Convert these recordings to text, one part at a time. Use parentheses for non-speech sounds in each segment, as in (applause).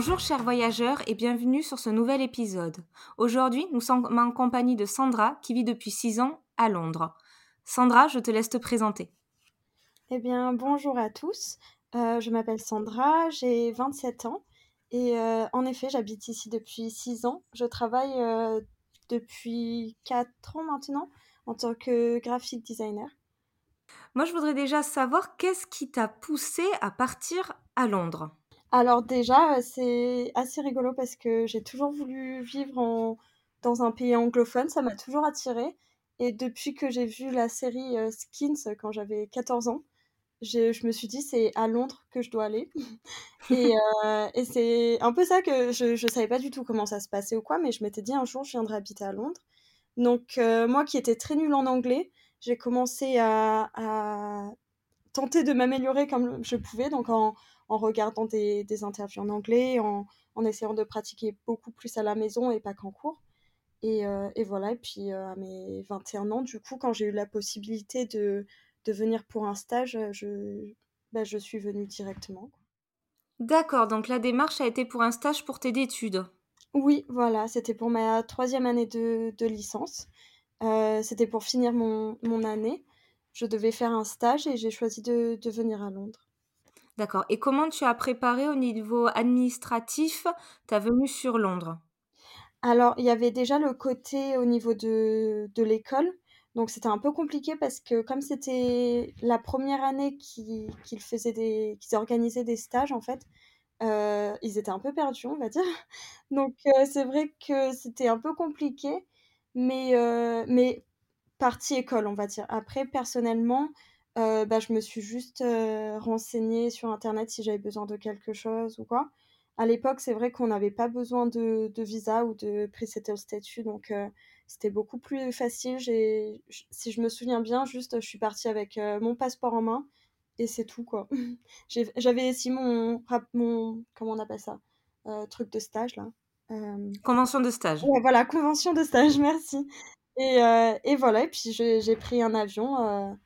Bonjour chers voyageurs et bienvenue sur ce nouvel épisode. Aujourd'hui, nous sommes en compagnie de Sandra qui vit depuis 6 ans à Londres. Sandra, je te laisse te présenter. Eh bien, bonjour à tous. Euh, je m'appelle Sandra, j'ai 27 ans et euh, en effet, j'habite ici depuis 6 ans. Je travaille euh, depuis 4 ans maintenant en tant que graphic designer. Moi, je voudrais déjà savoir qu'est-ce qui t'a poussé à partir à Londres? Alors déjà, euh, c'est assez rigolo parce que j'ai toujours voulu vivre dans un pays anglophone, ça m'a toujours attiré. Et depuis que j'ai vu la série euh, Skins quand j'avais 14 ans, je me suis dit c'est à Londres que je dois aller. (laughs) Euh, et, c'est un peu ça que je ne savais pas du tout comment ça se passait ou quoi, mais je m'étais dit un jour je viendrai habiter à Londres. Donc moi qui étais très nulle en anglais, j'ai commencé à, à tenter de m'améliorer comme je pouvais, donc en, en regardant des, interviews en anglais, en, essayant de pratiquer beaucoup plus à la maison et pas qu'en cours. Et, euh, voilà, et puis euh, à mes 21 ans, du coup, quand j'ai eu la possibilité de, de venir pour un stage, je, bah, je suis venue directement. D'accord, donc la démarche a été pour un stage pour tes études Oui, voilà, c'était pour ma troisième année de, de licence. Euh, c'était pour finir mon, mon, année. Je devais faire un stage et j'ai choisi de, de venir à Londres. D'accord. Et comment tu as préparé au niveau administratif ta venue sur Londres? Alors, il y avait déjà le côté au niveau de, de l'école. Donc, c'était un peu compliqué parce que comme c'était la première année qu'ils des, organisaient des stages, en fait, euh, ils étaient un peu perdus, on va dire. (laughs) Donc, euh, c'est vrai que c'était un peu compliqué. Mais, euh, mais partie école, on va dire. Après, personnellement, euh, bah, je me suis juste euh, renseignée sur internet si j'avais besoin de quelque chose ou quoi. À l'époque, c'est vrai qu'on n'avait pas besoin de, de, visa ou de pre-settle statut, donc euh, c'était beaucoup plus facile. J'ai, si je me souviens bien, juste je suis partie avec mon passeport en main et c'est tout quoi. (laughs) J'avais aussi mon, mon, comment on appelle ça, truc de stage là. Convention de stage. Ouais, voilà, convention de stage, (laughs) merci. Et, et voilà, et puis j'ai pris un avion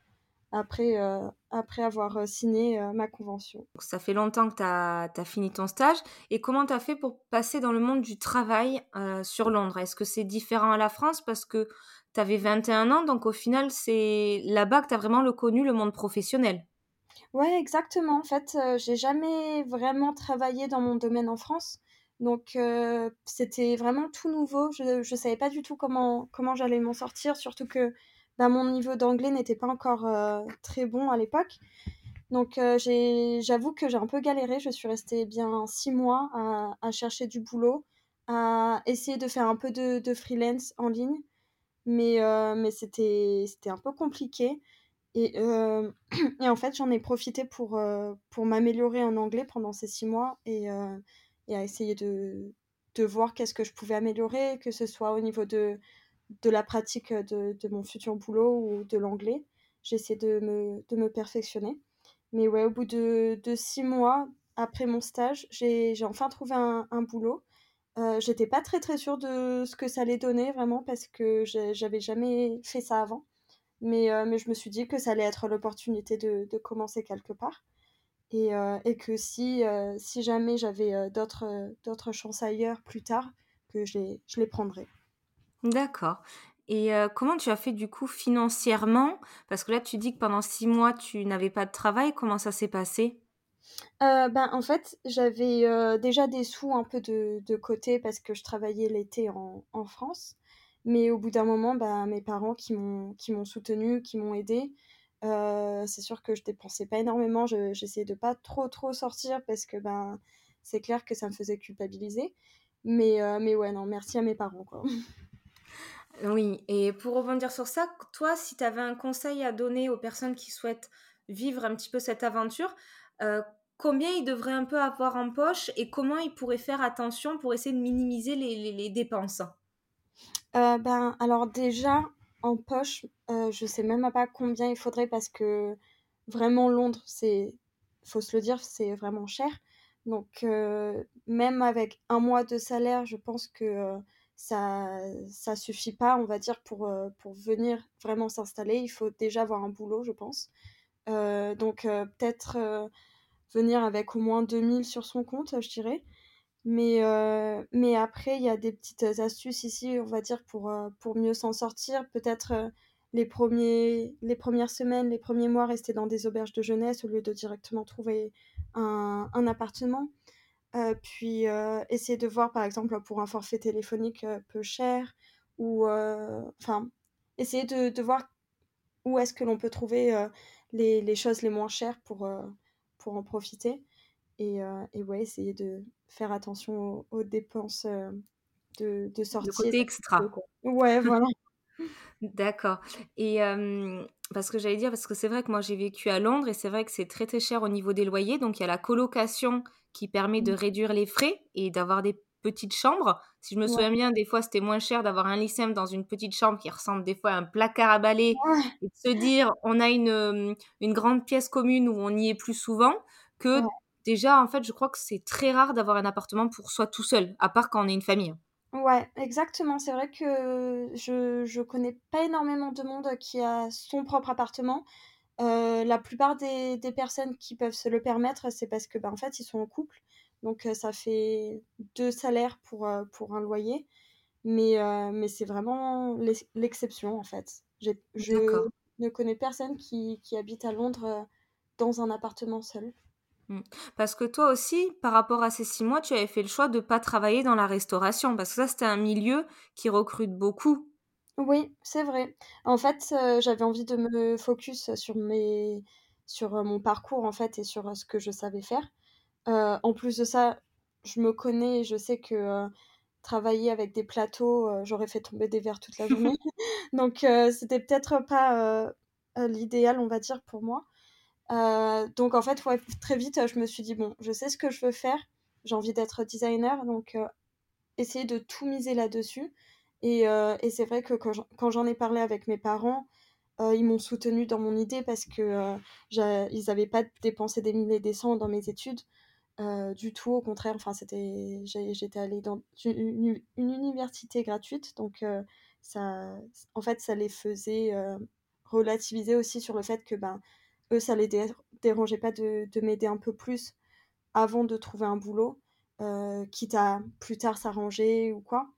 après, euh, après avoir euh, signé euh, ma convention. Ça fait longtemps que tu as, fini ton stage. Et comment tu as fait pour passer dans le monde du travail sur Londres? Est-ce que c'est différent à la France? Parce que tu avais 21 ans, donc au final, c'est là-bas que tu as vraiment le connu le monde professionnel Ouais, exactement. En fait, j'ai jamais vraiment travaillé dans mon domaine en France. Donc, c'était vraiment tout nouveau. Je ne savais pas du tout comment, comment j'allais m'en sortir, surtout que bah, mon niveau d'anglais n'était pas encore euh, très bon à l'époque. Donc euh, j'avoue que j'ai un peu galéré. Je suis restée bien six mois à, chercher du boulot, à essayer de faire un peu de, freelance en ligne. Mais, euh, mais c'était un peu compliqué. Et, (clears throat) et en fait, j'en ai profité pour, pour m'améliorer en anglais pendant ces six mois et, et à essayer de, de voir qu'est-ce que je pouvais améliorer, que ce soit au niveau de, de la pratique de, mon futur boulot ou de l'anglais. J'essaie de me, de me perfectionner. Mais ouais, au bout de, six mois après mon stage, j'ai enfin trouvé un, boulot. Euh, J'étais pas très très sûre de ce que ça allait donner vraiment parce que j'avais jamais fait ça avant. Mais, euh, mais je me suis dit que ça allait être l'opportunité de, de, commencer quelque part. Et, euh, et que si, euh, si jamais j'avais d'autres chances ailleurs plus tard, que je les, je les prendrais. D'accord. Et comment tu as fait du coup financièrement? Parce que là, tu dis que pendant six mois, tu n'avais pas de travail. Comment ça s'est passé? Ben, en fait, j'avais déjà des sous un peu de, côté parce que je travaillais l'été en, France. Mais au bout d'un moment, ben, mes parents qui m'ont qui m'ont soutenu, qui m'ont aidé. c'est sûr que je dépensais pas énormément. J'essayais de pas trop trop sortir parce que ben c'est clair que ça me faisait culpabiliser. Mais mais ouais non, merci à mes parents quoi. (laughs) Oui, et pour rebondir sur ça, toi, si tu avais un conseil à donner aux personnes qui souhaitent vivre un petit peu cette aventure, combien il devrait un peu avoir en poche et comment il pourrait faire attention pour essayer de minimiser les, dépenses? Ben, Alors déjà, en poche, je sais même pas combien il faudrait parce que vraiment Londres, c'est, faut se le dire, c'est vraiment cher. Donc même avec un mois de salaire, je pense que ça ça suffit pas, on va dire, pour, pour venir vraiment s'installer. Il faut déjà avoir un boulot, je pense. donc peut-être venir avec au moins 2000 sur son compte, je dirais. Mais, mais après, il y a des petites astuces ici, on va dire, pour, pour mieux s'en sortir. Peut-être les, premiers, les premières semaines, les premiers mois, rester dans des auberges de jeunesse au lieu de directement trouver un, un appartement. Puis essayer de voir, par exemple, pour un forfait téléphonique peu cher, ou enfin, essayer de, de, voir où est-ce que l'on peut trouver les, les, choses les moins chères pour, pour en profiter. Et, et, ouais, essayer de faire attention aux, dépenses de, de sortie. Le côté extra. Ouais, voilà. (laughs) D'accord. Et parce que j'allais dire, parce que c'est vrai que moi j'ai vécu à Londres et c'est vrai que c'est très très cher au niveau des loyers. Donc il y a la colocation qui permet de mmh. réduire les frais et d'avoir des petites chambres. Si je me souviens bien, des fois c'était moins cher d'avoir un lycée dans une petite chambre qui ressemble des fois à un placard à balai et de se dire on a une, une grande pièce commune où on y est plus souvent que déjà en fait je crois que c'est très rare d'avoir un appartement pour soi tout seul, à part quand on est une famille. Ouais, exactement. C'est vrai que je je connais pas énormément de monde qui a son propre appartement. Euh, la plupart des des personnes qui peuvent se le permettre, c'est parce que, ben en fait, ils sont en couple. Donc ça fait deux salaires pour, pour un loyer. Mais mais c'est vraiment l'exception, en fait. je ne connais personne qui qui habite à Londres, dans un appartement seul. Mmh. Parce que toi aussi, par rapport à ces six mois, tu avais fait le choix de ne pas travailler dans la restauration, parce que ça, c'était un milieu qui recrute beaucoup. Oui, c'est vrai. En fait, euh, j'avais envie de me focus sur mes sur, euh, mon parcours, en fait et sur, euh, ce que je savais faire. en plus de ça, je me connais et je sais que, travailler avec des plateaux, j'aurais fait tomber des verres toute la (laughs) journée. Donc c'était peut-être pas, l'idéal, on va dire, pour moi. Euh, donc en fait, très vite, je me suis dit, bon, je sais ce que je veux faire, j'ai envie d'être designer, donc euh, essayer de tout miser là-dessus. Et, euh, et c'est vrai que quand j'en ai parlé avec mes parents, ils m'ont soutenu dans mon idée parce que ils n'avaient pas dépensé des milliers des cents dans mes études. du tout, au contraire, enfin, j'étais allée dans une, une, université gratuite, donc ça, en fait, ça les faisait relativiser aussi sur le fait que ben, eux, ça les dérangeait pas de, m'aider un peu plus avant de trouver un boulot, euh, quitte à plus tard s'arranger ou quoi.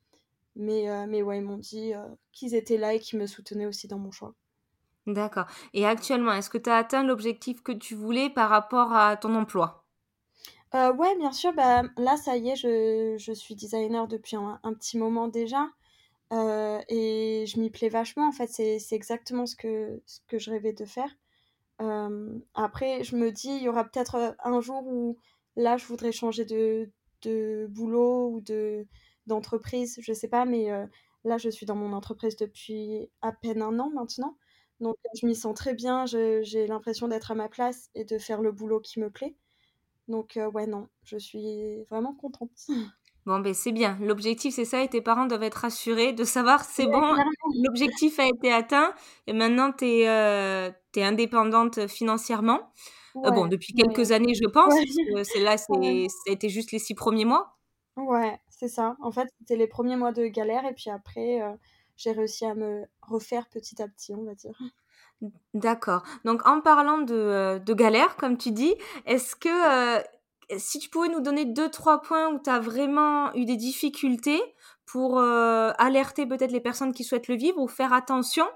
Mais, euh, mais ouais, ils m'ont dit euh, qu'ils étaient là et qu'ils me soutenaient aussi dans mon choix. D'accord. Et actuellement, est-ce que tu as atteint l'objectif que tu voulais par rapport à ton emploi? Ouais, bien sûr. Bah, là, ça y est, je, je suis designer depuis un, un petit moment déjà. et je m'y plais vachement. En fait, c'est exactement ce que, ce que je rêvais de faire après, je me dis, il y aura peut-être un jour où là, je voudrais changer de, de boulot ou de d'entreprise, je sais pas, mais là, je suis dans mon entreprise depuis à peine un an maintenant. Donc, je m'y sens très bien, j'ai l'impression d'être à ma place et de faire le boulot qui me plaît. Donc, ouais, non, je suis vraiment contente. (laughs) Bon, ben c'est bien. L'objectif, c'est ça, et tes parents doivent être rassurés de savoir c'est bon, l'objectif a été atteint, et maintenant tu es, euh, indépendante financièrement. Euh, bon, depuis quelques années, je pense, c'est là, (laughs) ça a été juste les six premiers mois. Ouais, c'est ça. En fait, c'était les premiers mois de galère, et puis après, euh, j'ai réussi à me refaire petit à petit, on va dire. D'accord. Donc, en parlant de, de galère, comme tu dis, est-ce que si tu pouvais nous donner deux, trois points où tu as vraiment eu des difficultés pour euh, alerter peut-être les personnes qui souhaitent le vivre ou faire attention,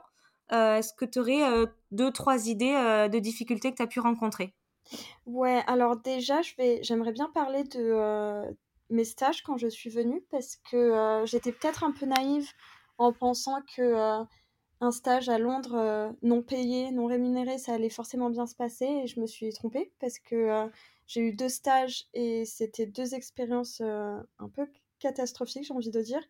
euh, est-ce que tu aurais euh, deux, trois idées de difficultés que tu as pu rencontrer? Ouais, alors déjà, j'aimerais bien parler de mes stages quand je suis venue parce que j'étais peut-être un peu naïve en pensant que un stage à Londres non payé, non rémunéré, ça allait forcément bien se passer et je me suis trompée parce que j'ai eu deux stages et c'était deux expériences euh, un peu catastrophiques, j'ai envie de dire.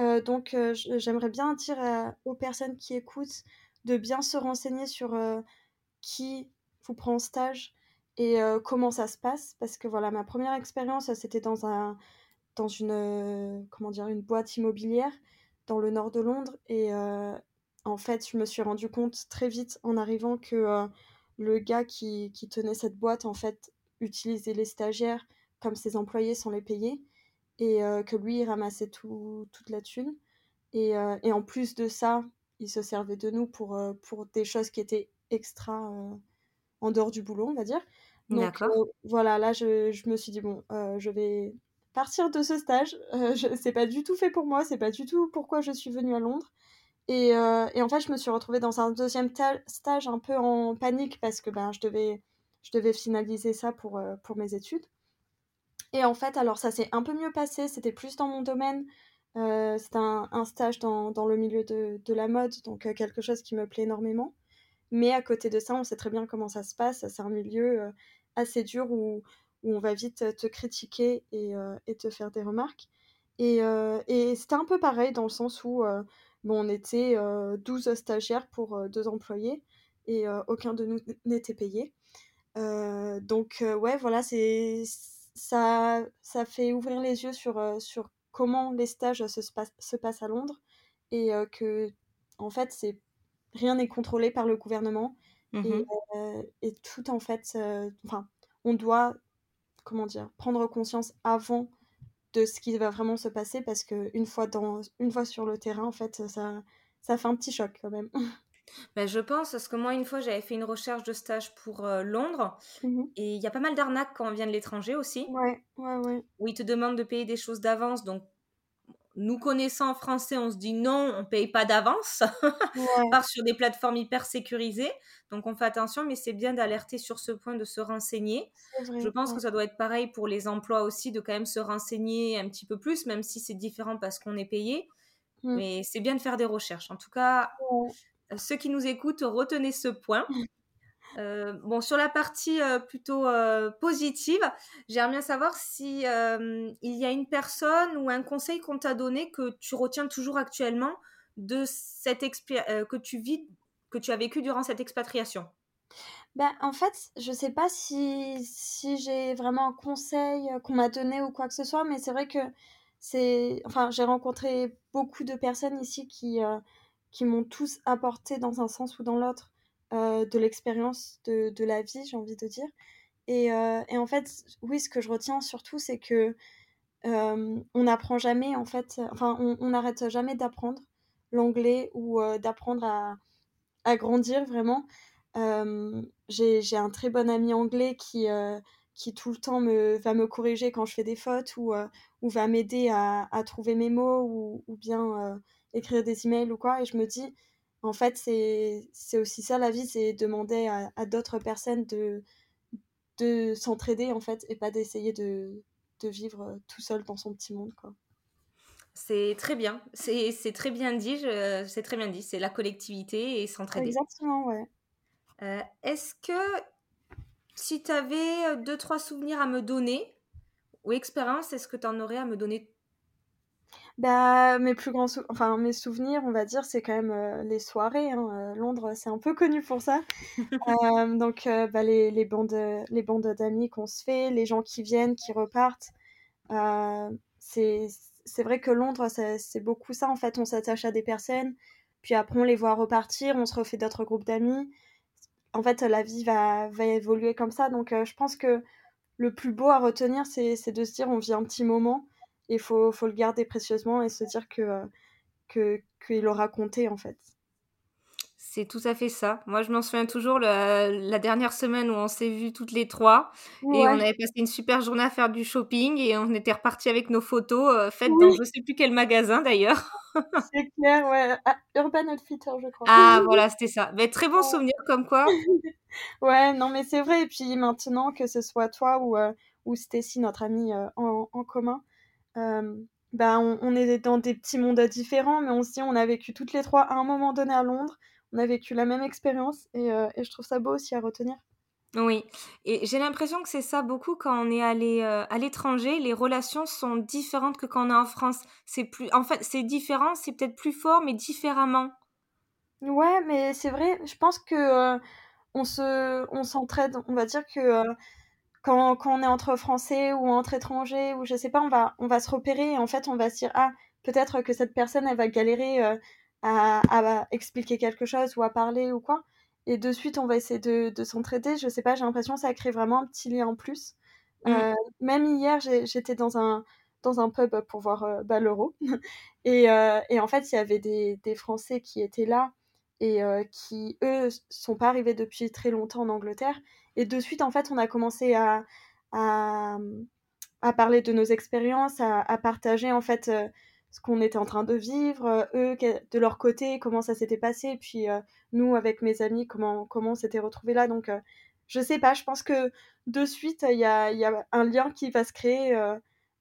Euh, donc euh, j'aimerais bien dire aux personnes qui écoutent de bien se renseigner sur qui vous prend en stage, et comment ça se passe. Parce que voilà, ma première expérience, c'était dans un dans une comment dire une boîte immobilière dans le nord de Londres et en fait, je me suis rendu compte très vite en arrivant que le gars qui, qui, tenait cette boîte, en fait, utilisait les stagiaires comme ses employés sans les payer et que lui, il ramassait tout, toute la thune. Et, et, en plus de ça, il se servait de nous pour, pour des choses qui étaient extra en dehors du boulot, on va dire. Donc voilà, là, je, je, me suis dit, bon, je vais partir de ce stage. c'est pas du tout fait pour moi, c'est pas du tout pourquoi je suis venue à Londres. Et, et, en fait, je me suis retrouvée dans un deuxième stage un peu en panique parce que ben, je, devais, je devais finaliser ça pour, pour mes études. Et en fait, alors ça s'est un peu mieux passé, c'était plus dans mon domaine. Euh, c'était un, stage dans, dans, le milieu de, de la mode, donc euh, quelque chose qui me plaît énormément. Mais à côté de ça, on sait très bien comment ça se passe. C'est un milieu euh, assez dur où, où, on va vite te critiquer et, et te faire des remarques. Et, et c'était un peu pareil dans le sens où bon, on était 12 stagiaires pour deux employés et aucun de nous n'était payé. Donc ouais, voilà, c'est ça, ça fait ouvrir les yeux sur, euh, sur comment les stages se, se passent à Londres et euh, que, en fait, c'est rien n'est contrôlé par le gouvernement et, mmh euh, et, tout, en fait, enfin, on doit, comment dire, prendre conscience avant de ce qui va vraiment se passer parce qu'une fois, dans, une fois sur le terrain, en fait, ça, ça fait un petit choc quand même. (laughs) Ben, je pense, parce que moi, une fois, j'avais fait une recherche de stage pour euh, Londres. Mmh et il y a pas mal d'arnaques quand on vient de l'étranger aussi. Ouais, ouais, ouais. Où ils te demandent de payer des choses d'avance. Donc, nous connaissant en français, on se dit non, on paye pas d'avance. (laughs) on part sur des plateformes hyper sécurisées. Donc, on fait attention, mais c'est bien d'alerter sur ce point, de se renseigner. je pense que ça doit être pareil pour les emplois aussi, de quand même se renseigner un petit peu plus, même si c'est différent parce qu'on est payé. Mmh. Mais c'est bien de faire des recherches. En tout cas, ceux qui nous écoutent, retenez ce point. (laughs) Euh, bon, sur la partie euh, plutôt euh, positive, j'aimerais bien savoir si il y a une personne ou un conseil qu'on t'a donné que tu retiens toujours actuellement de cette que tu vis, que tu as vécu durant cette expatriation? Ben, en fait, je sais pas si, si j'ai vraiment un conseil qu'on m'a donné ou quoi que ce soit, mais c'est vrai que c'est, enfin, j'ai rencontré beaucoup de personnes ici qui qui m'ont tous apporté dans un sens ou dans l'autre euh, de l'expérience de, de, la vie, j'ai envie de dire. Et, euh, et, en fait, oui, ce que je retiens surtout, c'est que euh, on n'apprend jamais, en fait, enfin, on n'arrête jamais d'apprendre l'anglais ou d'apprendre à, à, grandir vraiment. j'ai un très bon ami anglais qui, qui tout le temps me, va me corriger quand je fais des fautes ou, ou va m'aider à, à, trouver mes mots ou, ou bien écrire des emails ou quoi. Et je me dis, en fait, c'est aussi ça la vie, c'est demander à, d'autres personnes de, de s'entraider, en fait, et pas d'essayer de, de, vivre tout seul dans son petit monde, quoi. C'est très bien, c'est très bien dit, c'est très bien dit, c'est la collectivité et s'entraider. Exactement, ouais. Euh, est-ce que si tu avais deux, trois souvenirs à me donner, ou expériences, est-ce que tu en aurais à me donner bah, mes plus grands enfin mes souvenirs, on va dire, c'est quand même euh, les soirées. Hein, euh, Londres, c'est un peu connu pour ça. (laughs) Euh, donc, bah, les, les, bandes, les bandes d'amis qu'on se fait, les gens qui viennent, qui repartent. c'est c'est vrai que Londres, c'est beaucoup ça. En fait, on s'attache à des personnes, puis après on les voit repartir, on se refait d'autres groupes d'amis. En fait, la vie va, va évoluer comme ça. Donc, je pense que le plus beau à retenir, c'est de se dire on vit un petit moment il faut, faut, le garder précieusement et se dire que euh, qu'il aura compté en fait. C'est tout à fait ça. Moi, je m'en souviens toujours la, dernière semaine où on s'est vus toutes les trois et on avait passé une super journée à faire du shopping et on était repartis avec nos photos euh, faites dans je sais plus quel magasin d'ailleurs. (laughs) C'est clair, ouais. Ah, Urban Outfitter, je crois. Ah, voilà, c'était ça. Mais très bon souvenir comme quoi. (laughs) ouais, non, mais c'est vrai. Et puis maintenant, que ce soit toi ou, euh, ou Stacy, notre amie en, en, commun, bah, on, est dans des petits mondes différents, mais on se dit on a vécu toutes les trois à un moment donné à Londres, on a vécu la même expérience et, je trouve ça beau aussi à retenir. Oui, et j'ai l'impression que c'est ça beaucoup quand on est allé à l'étranger, les relations sont différentes que quand on est en France. C'est plus, en fait, c'est différent, c'est peut-être plus fort, mais différemment. Ouais, mais c'est vrai. Je pense que on se, on s'entraide. On va dire que quand, quand, on est entre Français ou entre étrangers ou je sais pas, on va, on va se repérer et en fait on va se dire ah peut-être que cette personne elle va galérer à, à, expliquer quelque chose ou à parler ou quoi. Et de suite on va essayer de, de s'entraider. Je sais pas, j'ai l'impression que ça crée vraiment un petit lien en plus. Mmh. même hier j'étais dans un dans un pub pour voir bah, l'euro (laughs) et, et, en fait il y avait des, des Français qui étaient là et qui, eux, sont pas arrivés depuis très longtemps en Angleterre. Et de suite, en fait, on a commencé à, à, parler de nos expériences, à, partager, en fait, ce qu'on était en train de vivre, eux, de leur côté, comment ça s'était passé, puis nous, avec mes amis, comment, comment on s'était retrouvés là. Donc, je sais pas, je pense que de suite, il y a, y a, un lien qui va se créer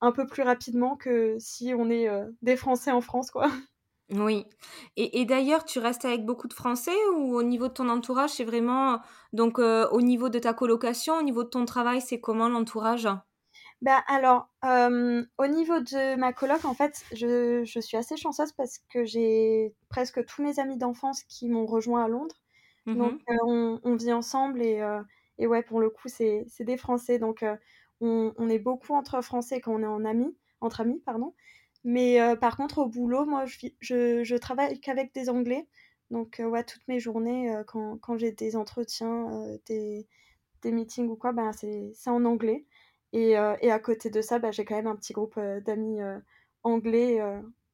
un peu plus rapidement que si on est des Français en France, quoi. (laughs) Oui. Et, et d'ailleurs, tu restes avec beaucoup de Français ou au niveau de ton entourage, c'est vraiment... Donc, euh, au niveau de ta colocation, au niveau de ton travail, c'est comment l'entourage? Bah alors, euh, au niveau de ma coloc, en fait, je, je suis assez chanceuse parce que j'ai presque tous mes amis d'enfance qui m'ont rejoint à Londres. Mmh donc, euh, on, on, vit ensemble et, et ouais, pour le coup, c'est des Français. Donc, on, on, est beaucoup entre Français quand on est en amis, entre amis, pardon. Mais euh, par contre, au boulot, moi, je, je, je travaille qu'avec des Anglais. Donc, euh, ouais, toutes mes journées, euh, quand, quand j'ai des entretiens, des, des, meetings ou quoi, ben, c'est en anglais. Et, et, à côté de ça, ben, j'ai quand même un petit groupe d'amis anglais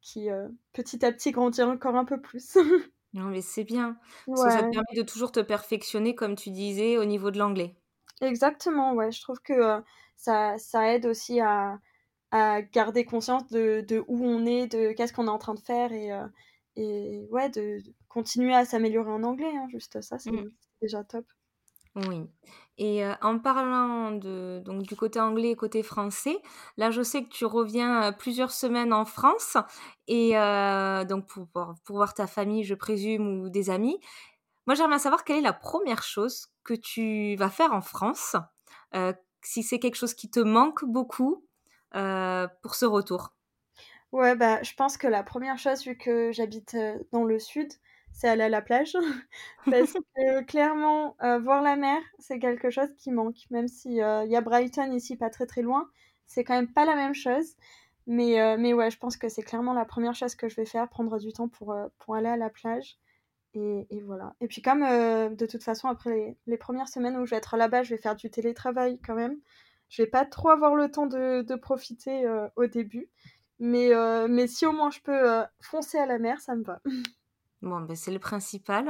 qui, petit à petit, grandit encore un peu plus. (laughs) non, mais c'est bien. Parce que ça te permet de toujours te perfectionner, comme tu disais, au niveau de l'anglais. Exactement, ouais. Je trouve que ça, ça aide aussi à à garder conscience de, de, où on est, de qu'est-ce qu'on est en train de faire et, euh, et ouais, de, continuer à s'améliorer en anglais. Hein, juste ça, c'est mmh. déjà top. Oui. Et euh, en parlant de, donc, du côté anglais et côté français, là, je sais que tu reviens euh, plusieurs semaines en France et donc pour, pour, voir ta famille, je présume, ou des amis. Moi, j'aimerais savoir quelle est la première chose que tu vas faire en France, si c'est quelque chose qui te manque beaucoup pour ce retour? Ouais, bah, je pense que la première chose, vu que j'habite euh, dans le sud, c'est aller à la plage. (laughs) Parce (laughs) que clairement, euh, voir la mer, c'est quelque chose qui manque. Même s'il y a Brighton ici, pas très très loin, c'est quand même pas la même chose. Mais, mais ouais, je pense que c'est clairement la première chose que je vais faire, prendre du temps pour, pour aller à la plage. Et, et voilà. Et puis comme de toute façon, après les, les, premières semaines où je vais être là-bas, je vais faire du télétravail quand même je vais pas trop avoir le temps de, de profiter euh, au début. Mais, euh, mais si au moins je peux euh, foncer à la mer, ça me va. (laughs) Bon, ben c'est le principal.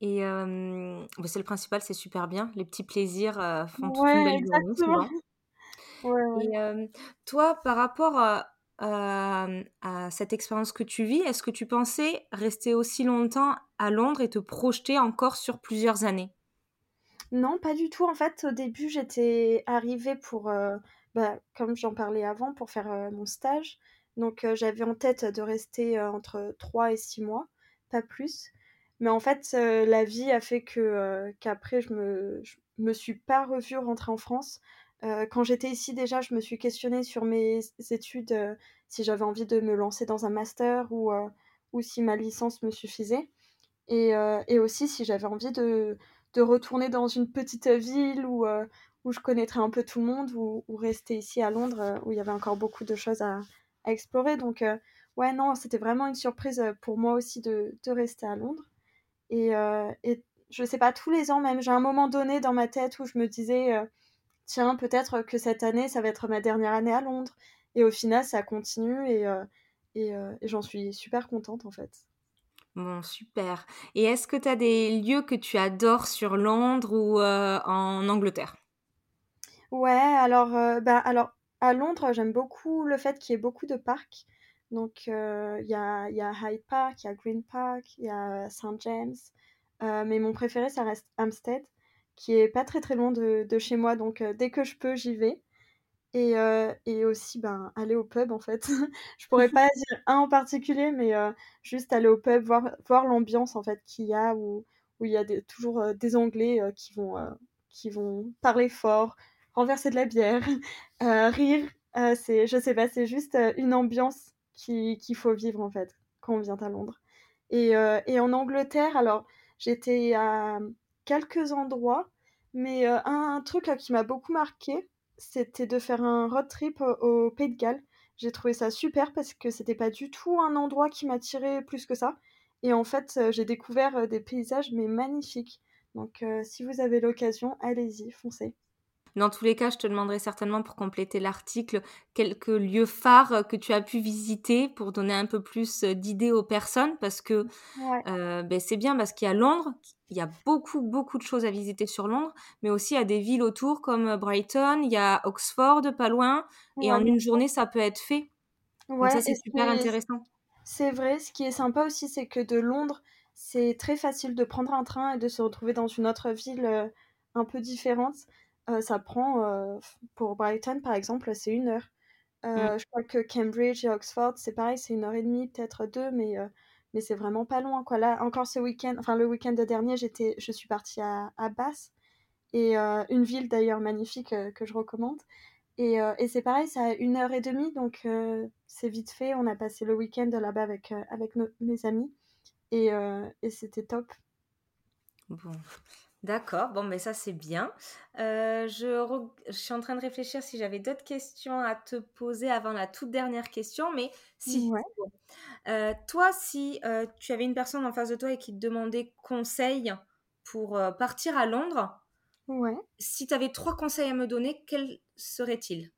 Et ben c'est le principal, c'est super bien. Les petits plaisirs font toute une belle journée, (laughs) Ouais, ouais. Et toi, par rapport à, à cette expérience que tu vis, est-ce que tu pensais rester aussi longtemps à Londres et te projeter encore sur plusieurs années? Non, pas du tout. En fait, au début, j'étais arrivée pour, euh, bah, comme j'en parlais avant, pour faire euh, mon stage. Donc, euh, j'avais en tête de rester entre 3 et 6 mois, pas plus. Mais en fait, la vie a fait que qu'après, je me, me suis pas revue rentrer en France. quand j'étais ici, déjà, je me suis questionnée sur mes études, si j'avais envie de me lancer dans un master ou, ou si ma licence me suffisait. Et, et aussi si j'avais envie de, de retourner dans une petite ville où, euh, où je connaîtrais un peu tout le monde ou, rester ici à Londres euh, où il y avait encore beaucoup de choses à, explorer. Donc, euh, ouais, non, c'était vraiment une surprise pour moi aussi de, de rester à Londres. Et, et, je sais pas, tous les ans même, j'ai un moment donné dans ma tête où je me disais, tiens, peut-être que cette année, ça va être ma dernière année à Londres. Et au final, ça continue et, et, et j'en suis super contente en fait. Bon, super. Et est-ce que tu as des lieux que tu adores sur Londres ou euh, en Angleterre? Ouais, alors, euh, bah, alors à Londres, j'aime beaucoup le fait qu'il y ait beaucoup de parcs. Donc, euh, il y, a, Hyde Park, il y a Green Park, il y a St. James. mais mon préféré, ça reste Hampstead, qui est pas très très loin de chez moi. Donc, dès que je peux, j'y vais. Et, euh, et aussi, ben, aller au pub, en fait. (laughs) je pourrais pas dire un en particulier, mais euh, juste aller au pub, voir, voir l'ambiance, en fait, qu'il y a, où, où il y a toujours euh, des Anglais qui, vont, qui vont parler fort, renverser de la bière, (laughs) rire. c'est, je sais pas, c'est juste une ambiance qu'il faut vivre, en fait, quand on vient à Londres. Et, et en Angleterre, alors, j'étais à quelques endroits, mais un, truc qui m'a beaucoup marqué, c'était de faire un road trip au, Pays de Galles. J'ai trouvé ça super parce que c'était pas du tout un endroit qui m'attirait plus que ça. Et en fait, j'ai découvert des paysages mais magnifiques. Donc si vous avez l'occasion, allez-y, foncez. Dans tous les cas, je te demanderai certainement pour compléter l'article quelques lieux phares que tu as pu visiter pour donner un peu plus d'idées aux personnes parce que ben, c'est bien parce qu'il y a Londres, il y a beaucoup, beaucoup de choses à visiter sur Londres, mais aussi il y a des villes autour comme Brighton, il y a Oxford pas loin, et en une journée, ça peut être fait. Donc ça, c'est super intéressant. C'est vrai, ce qui est sympa aussi, c'est que de Londres, c'est très facile de prendre un train et de se retrouver dans une autre ville un peu différente. Euh, ça prend, euh, pour Brighton par exemple, c'est une heure. Euh, mmh. Je crois que Cambridge et Oxford, c'est pareil, c'est une heure et demie, peut-être deux, mais, mais c'est vraiment pas loin. Quoi. Là, encore ce week-end, enfin le week-end dernier, j'étais, je suis partie à, à Bath, et une ville d'ailleurs magnifique que je recommande. Et, et c'est pareil, ça a une heure et demie, donc c'est vite fait. On a passé le week-end là-bas avec, avec mes amis, et, et c'était top. Bon. D'accord, bon, mais ça c'est bien. Euh, je, suis en train de réfléchir si j'avais d'autres questions à te poser avant la toute dernière question, mais si. Euh, toi, si euh, tu avais une personne en face de toi et qui te demandait conseil pour partir à Londres, ouais. si tu avais trois conseils à me donner, quels seraient-ils?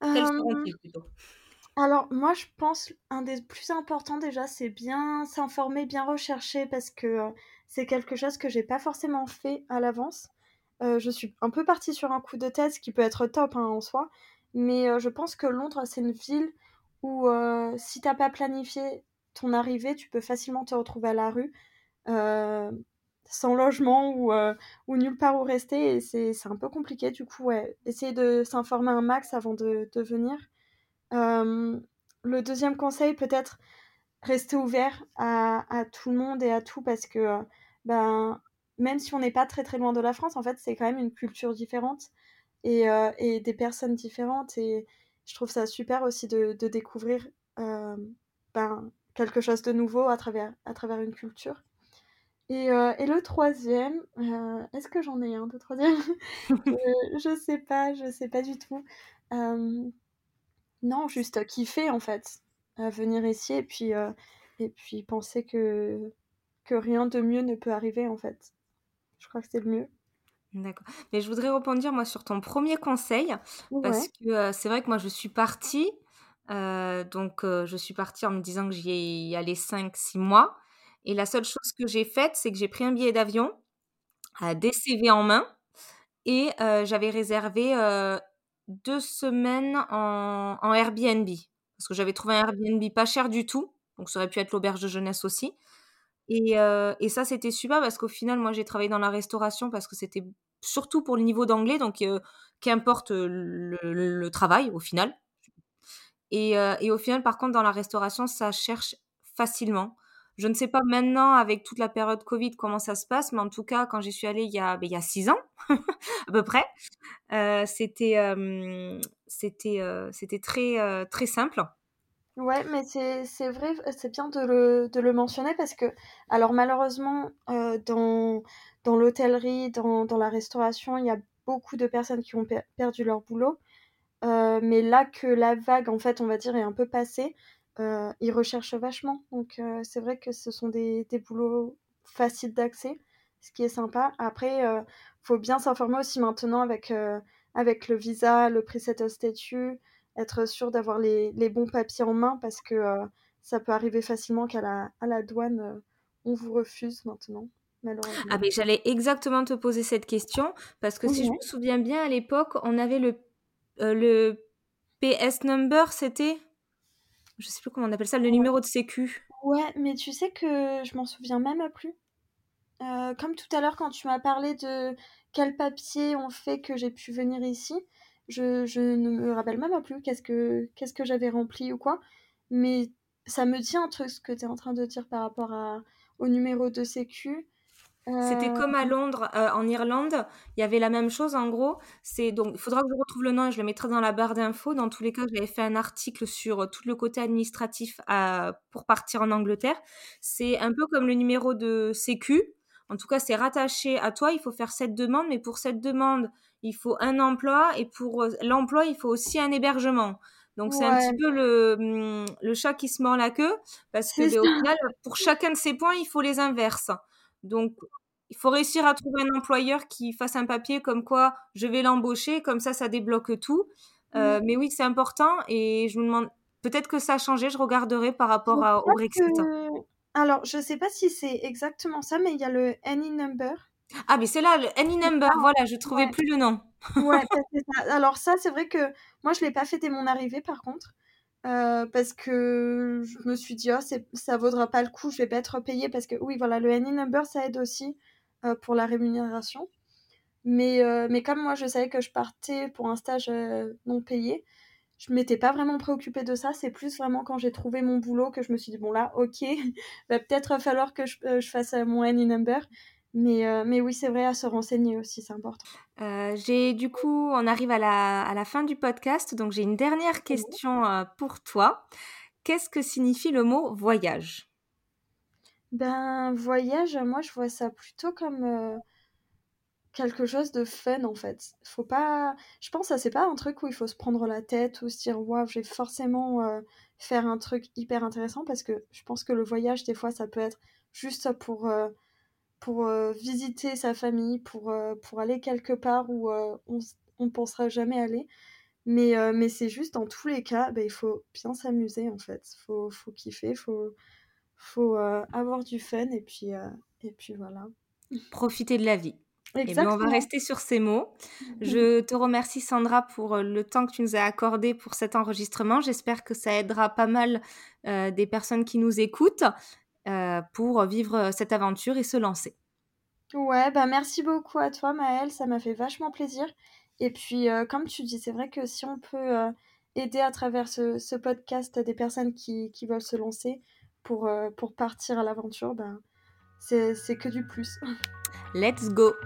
Quels seront-ils plutôt? alors moi je pense un des plus importants déjà c'est bien s'informer, bien rechercher parce que c'est quelque chose que j'ai pas forcément fait à l'avance. Euh, je suis un peu partie sur un coup de tête, qui peut être top hein, en soi, mais euh, je pense que Londres, c'est une ville où euh, si t'as pas planifié ton arrivée, tu peux facilement te retrouver à la rue, sans logement ou, ou, nulle part où rester, et c'est un peu compliqué. Du coup, ouais, essayer de s'informer un max avant de, de venir. le deuxième conseil, peut-être rester ouvert à, à, tout le monde et à tout, parce que ben, même si on n'est pas très très loin de la France, en fait, c'est quand même une culture différente et, euh, et, des personnes différentes. Et je trouve ça super aussi de, de découvrir euh, ben, quelque chose de nouveau à travers, à travers une culture. Et, euh, et le troisième, est-ce que j'en ai un de troisième? (laughs) Je ne sais pas, je sais pas du tout. non, juste kiffer en fait, venir ici et puis, et puis penser que que rien de mieux ne peut arriver en fait. Je crois que c'est le mieux. D'accord. Mais je voudrais rebondir moi sur ton premier conseil parce que euh, c'est vrai que moi je suis partie. Euh, donc euh, je suis partie en me disant que j'y ai allé 5-6 mois. Et la seule chose que j'ai faite, c'est que j'ai pris un billet d'avion, des CV en main, et j'avais réservé deux semaines en, en Airbnb. Parce que j'avais trouvé un Airbnb pas cher du tout. Donc ça aurait pu être l'auberge de jeunesse aussi. Et, euh, et ça, c'était super parce qu'au final, moi, j'ai travaillé dans la restauration parce que c'était surtout pour le niveau d'anglais, donc euh, qu'importe le, travail au final. Et, euh, et, au final, par contre, dans la restauration, ça cherche facilement. Je ne sais pas maintenant, avec toute la période Covid, comment ça se passe, mais en tout cas, quand j'y suis allée il y a, ben, il y a six ans, (laughs) à peu près, c'était c'était c'était très, très simple. Ouais, mais c'est vrai, c'est bien de le, de le mentionner parce que, alors malheureusement, euh, dans, dans l'hôtellerie, dans, dans la restauration, il y a beaucoup de personnes qui ont perdu leur boulot. Euh, mais là que la vague, en fait, on va dire, est un peu passée, euh, ils recherchent vachement. Donc c'est vrai que ce sont des, des boulots faciles d'accès, ce qui est sympa. Après, faut bien s'informer aussi maintenant avec, avec le visa, le preset statut être sûr d'avoir les, les, bons papiers en main parce que euh, ça peut arriver facilement qu'à la, à la douane, euh, on vous refuse maintenant. Ah mais j'allais exactement te poser cette question parce que si je me souviens bien à l'époque on avait le, euh, le PS number c'était je sais plus comment on appelle ça le numéro de sécu. Ouais mais tu sais que je m'en souviens même plus. comme tout à l'heure quand tu m'as parlé de quel papier ont fait que j'ai pu venir ici, je, je ne me rappelle même plus qu'est-ce que, qu'est-ce que j'avais rempli ou quoi. Mais ça me dit un truc ce que tu es en train de dire par rapport à, au numéro de sécu. C'était comme à euh, Londres, euh, en Irlande, il y avait la même chose en gros. C'est donc il faudra que je retrouve le nom et je le mettrai dans la barre d'infos. Dans tous les cas, j'avais fait un article sur tout le côté administratif à, pour partir en Angleterre. C'est un peu comme le numéro de sécu, en tout cas, c'est rattaché à toi. Il faut faire cette demande, mais pour cette demande, il faut un emploi et pour euh, l'emploi, il faut aussi un hébergement. Donc c'est un petit peu le, mmh, le chat qui se mord la queue parce que ben, au final, pour chacun de ces points, il faut les inverses. Donc il faut réussir à trouver un employeur qui fasse un papier comme quoi je vais l'embaucher, comme ça, ça débloque tout. Euh, mais oui, c'est important et je me demande peut-être que ça a changé. Je regarderai par rapport au Brexit. Alors, je sais pas si c'est exactement ça, mais il y a le Any Number. Ah, mais c'est là, le Any Number, voilà, je trouvais plus le nom. ouais, (laughs) ça. Alors ça, c'est vrai que moi, je l'ai pas fait dès mon arrivée, par contre. Euh, parce que je me suis dit, oh, ça vaudra pas le coup, je vais pas être payée. Parce que oui, voilà, le Any Number, ça aide aussi euh, pour la rémunération. Mais, euh, mais comme moi, je savais que je partais pour un stage non payé, je m'étais pas vraiment préoccupée de ça. C'est plus vraiment quand j'ai trouvé mon boulot que je me suis dit, bon là, ok, (laughs) va peut-être falloir que je, je fasse mon Any Number. Mais, euh, mais oui, c'est vrai, à se renseigner aussi, c'est important. Euh, j'ai du coup, on arrive à la, à la, fin du podcast, donc j'ai une dernière question euh, pour toi. Qu'est-ce que signifie le mot voyage? Ben, voyage, moi je vois ça plutôt comme quelque chose de fun en fait. Faut pas, je pense que c'est pas un truc où il faut se prendre la tête ou se dire waouh, j'ai forcément faire un truc hyper intéressant parce que je pense que le voyage des fois ça peut être juste pour pour euh, visiter sa famille, pour, euh, pour aller quelque part où euh, on ne pensera jamais aller. Mais, mais c'est juste, dans tous les cas, bah, il faut bien s'amuser, en fait. Faut, faut kiffer, faut, faut avoir du fun, et puis, et puis voilà. Profiter de la vie. Et eh bien, on va rester sur ces mots. (laughs) Je te remercie Sandra pour le temps que tu nous as accordé pour cet enregistrement. J'espère que ça aidera pas mal des personnes qui nous écoutent. Euh, pour vivre cette aventure et se lancer. Ouais, bah merci beaucoup à toi Maëlle, ça m'a fait vachement plaisir. Et puis, euh, comme tu dis, c'est vrai que si on peut euh, aider à travers ce, podcast des personnes qui, veulent se lancer pour, pour partir à l'aventure, ben, c'est que du plus. (laughs) Let's go